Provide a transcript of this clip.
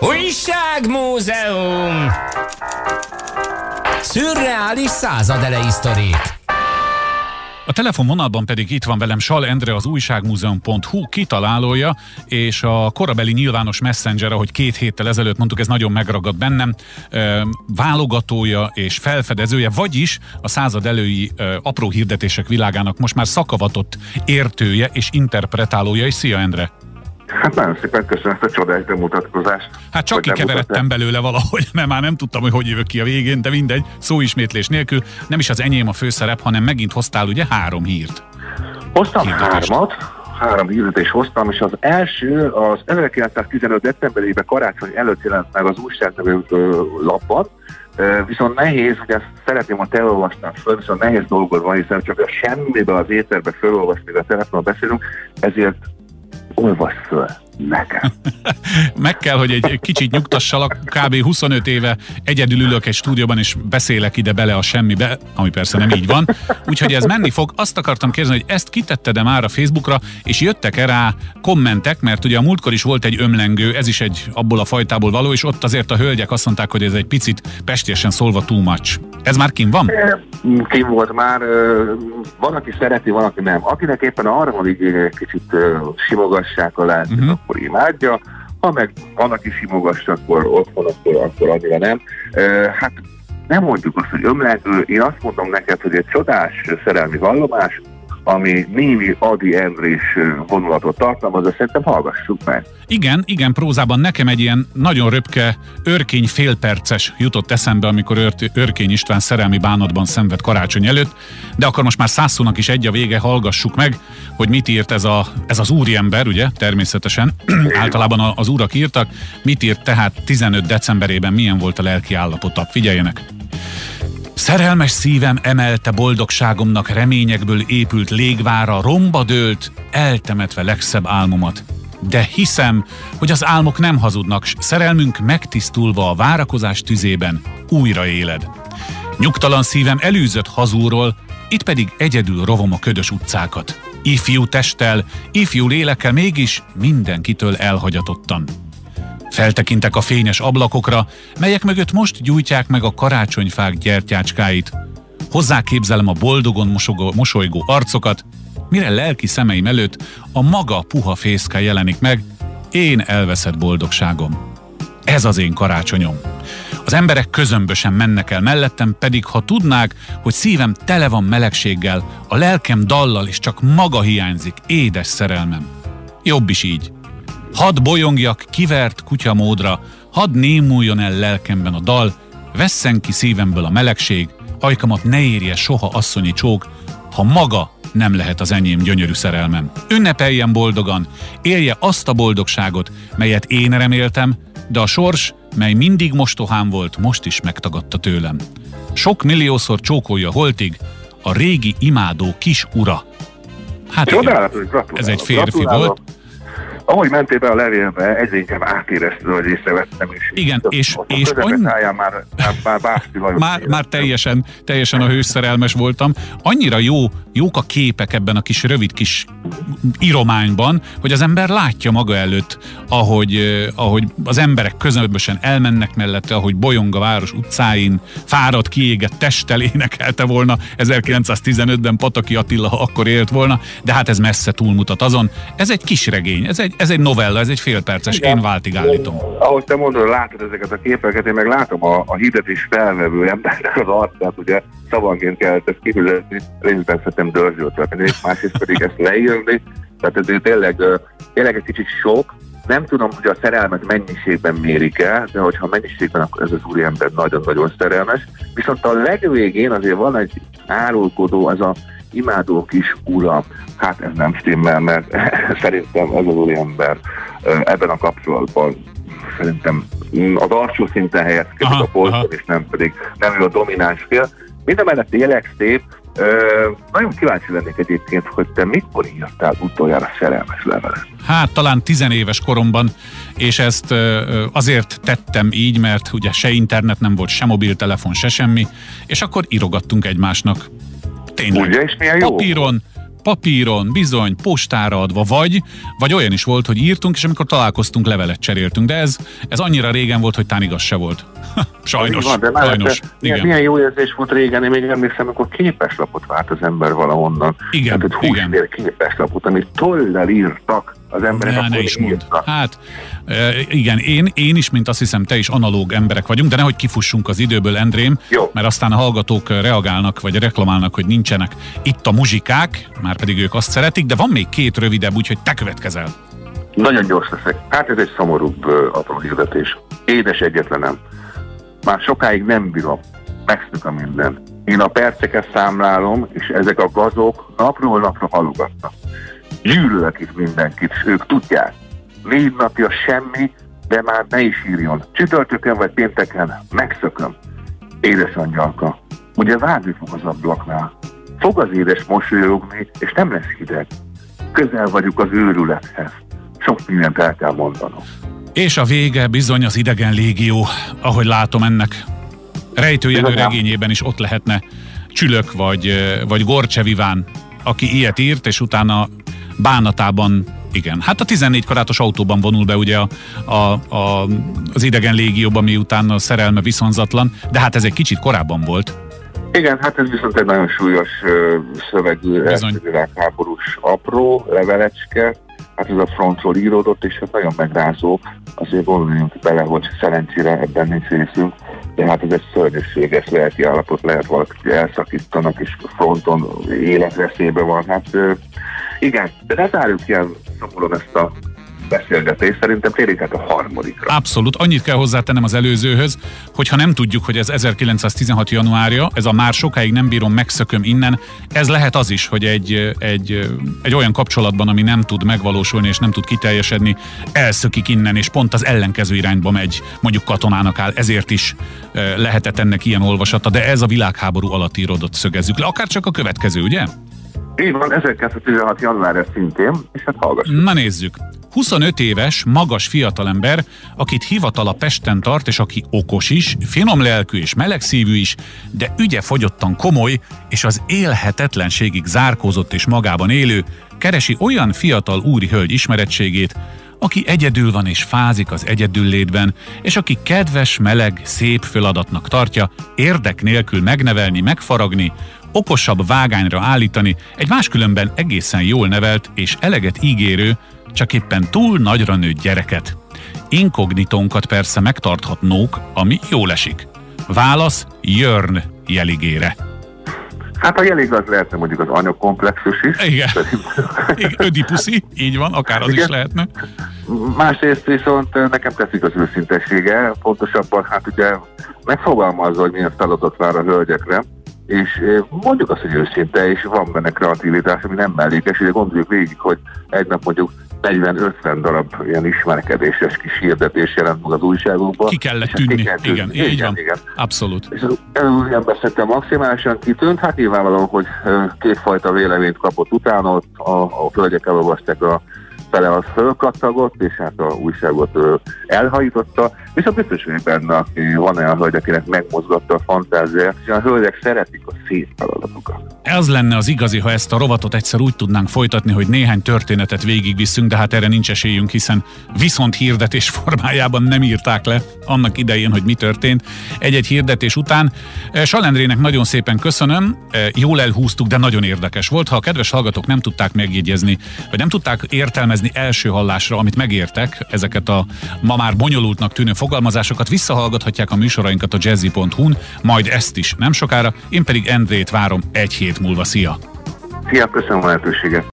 Újságmúzeum! Szürreális századelei sztorik. A telefonvonalban pedig itt van velem Sal Endre, az újságmúzeum.hu kitalálója, és a korabeli nyilvános messenger, ahogy két héttel ezelőtt mondtuk, ez nagyon megragad bennem, válogatója és felfedezője, vagyis a század elői apró hirdetések világának most már szakavatott értője és interpretálója is. Szia Endre! Hát nagyon szépen köszönöm ezt a csodás bemutatkozást. Hát csak kikeveredtem belőle valahogy, mert már nem tudtam, hogy hogy jövök ki a végén, de mindegy, szóismétlés nélkül. Nem is az enyém a főszerep, hanem megint hoztál ugye három hírt. Hoztam Hirdetést. hármat, három hirdetést hoztam, és az első az 1915. decemberében karácsony előtt jelent meg az újságnevű lapban, viszont nehéz, hogy ezt szeretném, ha te olvasnál föl, viszont nehéz dolgod van, hiszen csak a semmibe az éterbe fölolvasni, a telefonon beszélünk, ezért olvas föl nekem. Meg kell, hogy egy kicsit nyugtassalak, kb. 25 éve egyedül ülök egy stúdióban, és beszélek ide bele a semmibe, ami persze nem így van. Úgyhogy ez menni fog. Azt akartam kérdezni, hogy ezt kitetted-e már a Facebookra, és jöttek-e rá kommentek, mert ugye a múltkor is volt egy ömlengő, ez is egy abból a fajtából való, és ott azért a hölgyek azt mondták, hogy ez egy picit pestiesen szólva too much. Ez már kim van? Kim volt már. Van, aki szereti, van, aki nem. Akinek éppen arra van igény, kicsit simogassák alá, uh-huh. Akkor imádja. Ha meg van, aki simogassa, akkor ott van, akkor, akkor annyira nem. Hát nem mondjuk azt, hogy ömlengő, én azt mondom neked, hogy egy csodás szerelmi vallomás, ami némi Adi Endrés vonulatot tartalmaz, de szerintem hallgassuk meg. Igen, igen, prózában nekem egy ilyen nagyon röpke, örkény félperces jutott eszembe, amikor Ört, Örkény István szerelmi bánatban szenved karácsony előtt, de akkor most már százszónak is egy a vége, hallgassuk meg, hogy mit írt ez, a, ez az úriember, ugye, természetesen, általában az úrak írtak, mit írt tehát 15 decemberében, milyen volt a lelki állapota. Figyeljenek! Szerelmes szívem emelte boldogságomnak reményekből épült légvára, romba dőlt, eltemetve legszebb álmomat. De hiszem, hogy az álmok nem hazudnak, s szerelmünk megtisztulva a várakozás tüzében újra éled. Nyugtalan szívem elűzött hazúról, itt pedig egyedül rovom a ködös utcákat. Ifjú testtel, ifjú lélekkel mégis mindenkitől elhagyatottan. Feltekintek a fényes ablakokra, melyek mögött most gyújtják meg a karácsonyfák gyertyácskáit. Hozzá képzelem a boldogon mosogó, mosolygó arcokat, mire lelki szemeim előtt a maga puha fészke jelenik meg, én elveszett boldogságom. Ez az én karácsonyom. Az emberek közömbösen mennek el mellettem, pedig ha tudnák, hogy szívem tele van melegséggel, a lelkem dallal, és csak maga hiányzik, édes szerelmem. Jobb is így. Hadd bolyongjak kivert kutyamódra, hadd némuljon el lelkemben a dal, vesszen ki szívemből a melegség, ajkamat ne érje soha asszonyi csók, ha maga nem lehet az enyém gyönyörű szerelmem. Ünnepeljen boldogan, élje azt a boldogságot, melyet én reméltem, de a sors, mely mindig mostohám volt, most is megtagadta tőlem. Sok milliószor csókolja holtig a régi imádó kis ura. Hát Csodálatos, ez egy férfi volt, ahogy mentél be a levélbe, egyre inkább átérezted, hogy észrevettem is. Igen, és, és, és annyi... már, már, már, már, már teljesen, teljesen a hőszerelmes voltam. Annyira jó, jók a képek ebben a kis rövid kis írományban, hogy az ember látja maga előtt, ahogy, ahogy az emberek közömbösen elmennek mellette, ahogy bolyong a város utcáin, fáradt, kiégett testtel énekelte volna 1915-ben Pataki Attila, ha akkor élt volna, de hát ez messze túlmutat azon. Ez egy kis regény, ez egy, ez egy novella, ez egy félperces, én váltig állítom. Ahogy te mondod, látod ezeket a képeket, én meg látom a, a hirdetés felvevő embernek az arcát, ugye szavanként kellett ezt kifizetni, részben szerintem dörzsöltve, másrészt pedig ezt leírni, tehát ez tényleg, tényleg egy kicsit sok, nem tudom, hogy a szerelmet mennyiségben mérik el, de hogyha mennyiségben, akkor ez az úriember nagyon-nagyon szerelmes. Viszont a legvégén azért van egy árulkodó, az a imádó kis ura. Hát ez nem stimmel, mert szerintem ez az úriember ebben a kapcsolatban szerintem az alsó szinten helyezkedik a polcon, és nem pedig nem ő a domináns fél. Mind a mellett tényleg szép, Ö, nagyon kíváncsi lennék egyébként, hogy te mikor írtál utoljára szerelmes levelet? Hát talán tizenéves koromban, és ezt ö, azért tettem így, mert ugye se internet nem volt, se mobiltelefon, se semmi, és akkor írogattunk egymásnak. Tényleg. Ugye, és milyen jó? Papíron, papíron, bizony, postára adva, vagy, vagy olyan is volt, hogy írtunk, és amikor találkoztunk, levelet cseréltünk. De ez, ez annyira régen volt, hogy tán igaz se volt. sajnos, Van, de sajnos. Milyen, milyen jó érzés volt régen, én még emlékszem, amikor képeslapot várt az ember valahonnan. Igen, Tehát, hogy igen. képeslapot, amit tollal írtak az emberek, Ne, akkor ne is mond. Hát, igen, én, én is, mint azt hiszem, te is analóg emberek vagyunk, de nehogy kifussunk az időből, Endrém, Jó. mert aztán a hallgatók reagálnak, vagy reklamálnak, hogy nincsenek itt a muzsikák, már pedig ők azt szeretik, de van még két rövidebb, úgyhogy te következel. Nagyon gyors leszek. Hát ez egy szomorúbb apró hirdetés. Édes egyetlenem. Már sokáig nem bírom. Megszűnik a minden. Én a perceket számlálom, és ezek a gazok napról napra halogatnak. Gyűlölök itt mindenkit, ők tudják. Négy napja semmi, de már ne is írjon. Csütörtökön vagy pénteken megszököm. Édesangyalka, ugye várni fog az ablaknál. Fog az édes mosolyogni, és nem lesz hideg. Közel vagyunk az őrülethez. Sok mindent el kell mondanom. És a vége bizony az idegen légió, ahogy látom ennek. Rejtőjenő regényében is ott lehetne Csülök vagy, vagy Gorcseviván, aki ilyet írt, és utána bánatában igen. Hát a 14 karátos autóban vonul be ugye a, a, a, az idegen légióban, miután a szerelme viszonzatlan, de hát ez egy kicsit korábban volt. Igen, hát ez viszont egy nagyon súlyos ö, szövegű világháborús apró levelecske, hát ez a frontról íródott, és hát nagyon megrázó, azért gondoljunk bele, hogy szerencsére ebben nincs részünk, de hát ez egy szörnyűséges lelki állapot, lehet valakit elszakítanak, és fronton életveszélybe van, hát ö, igen, de ne zárjuk ilyen szomorúan ezt a beszélgetést, szerintem térjünk át a harmadikra. Abszolút. Annyit kell hozzátennem az előzőhöz, hogy ha nem tudjuk, hogy ez 1916 januárja, ez a már sokáig nem bírom, megszököm innen, ez lehet az is, hogy egy, egy, egy olyan kapcsolatban, ami nem tud megvalósulni és nem tud kiteljesedni, elszökik innen, és pont az ellenkező irányba megy, mondjuk katonának áll, ezért is eh, lehetett ennek ilyen olvasata, de ez a világháború alatt íródott szögezzük le, akár csak a következő, ugye? Így van, 1916. januárja szintén, és hát hallgassuk. Na nézzük. 25 éves, magas fiatalember, akit hivatala Pesten tart, és aki okos is, finom lelkű és melegszívű is, de ügye fogyottan komoly, és az élhetetlenségig zárkózott és magában élő, keresi olyan fiatal úri hölgy ismerettségét, aki egyedül van és fázik az egyedüllétben, és aki kedves, meleg, szép feladatnak tartja, érdek nélkül megnevelni, megfaragni, okosabb vágányra állítani egy máskülönben egészen jól nevelt és eleget ígérő, csak éppen túl nagyra nőtt gyereket. Inkognitónkat persze megtarthatnók, ami jól esik. Válasz Jörn jeligére. Hát a jelig az lehetne mondjuk az anyakomplexus is. Igen. Igen, Ödipuszi, így van, akár az is Igen. lehetne. Másrészt viszont eh, nekem tetszik az őszintessége, pontosabban hát ugye megfogalmazza, hogy milyen feladat vár a hölgyekre, és mondjuk azt, hogy őszinte, és van benne kreativitás, ami nem mellékes, ugye gondoljuk végig, hogy egy nap mondjuk 40-50 darab ilyen ismerkedéses kis hirdetés jelent meg az újságokban. Ki kellett és hát tűnni. kell Igen, így igen, van. igen. Abszolút. És az ember szerintem maximálisan kitűnt, hát nyilvánvalóan, hogy kétfajta véleményt kapott utána, ott a, a hölgyek elolvasták a fele az fölkattagott, és hát a újságot elhajította, viszont biztos vagyok benne, van olyan hölgy, akinek megmozgatta a fantáziát, és a hölgyek szeretik a szép feladatokat. Ez lenne az igazi, ha ezt a rovatot egyszer úgy tudnánk folytatni, hogy néhány történetet végigviszünk, de hát erre nincs esélyünk, hiszen viszont hirdetés formájában nem írták le annak idején, hogy mi történt. Egy-egy hirdetés után. Eh, Salendrének nagyon szépen köszönöm, Eh, jól elhúztuk, de nagyon érdekes volt. Ha a kedves hallgatók nem tudták megjegyezni, vagy nem tudták értelmezni első hallásra, amit megértek, ezeket a ma már bonyolultnak tűnő fogalmazásokat, visszahallgathatják a műsorainkat a jazzy.hu-n, majd ezt is nem sokára, én pedig Endrét várom egy hét múlva. Szia! Szia, köszönöm a lehetőséget!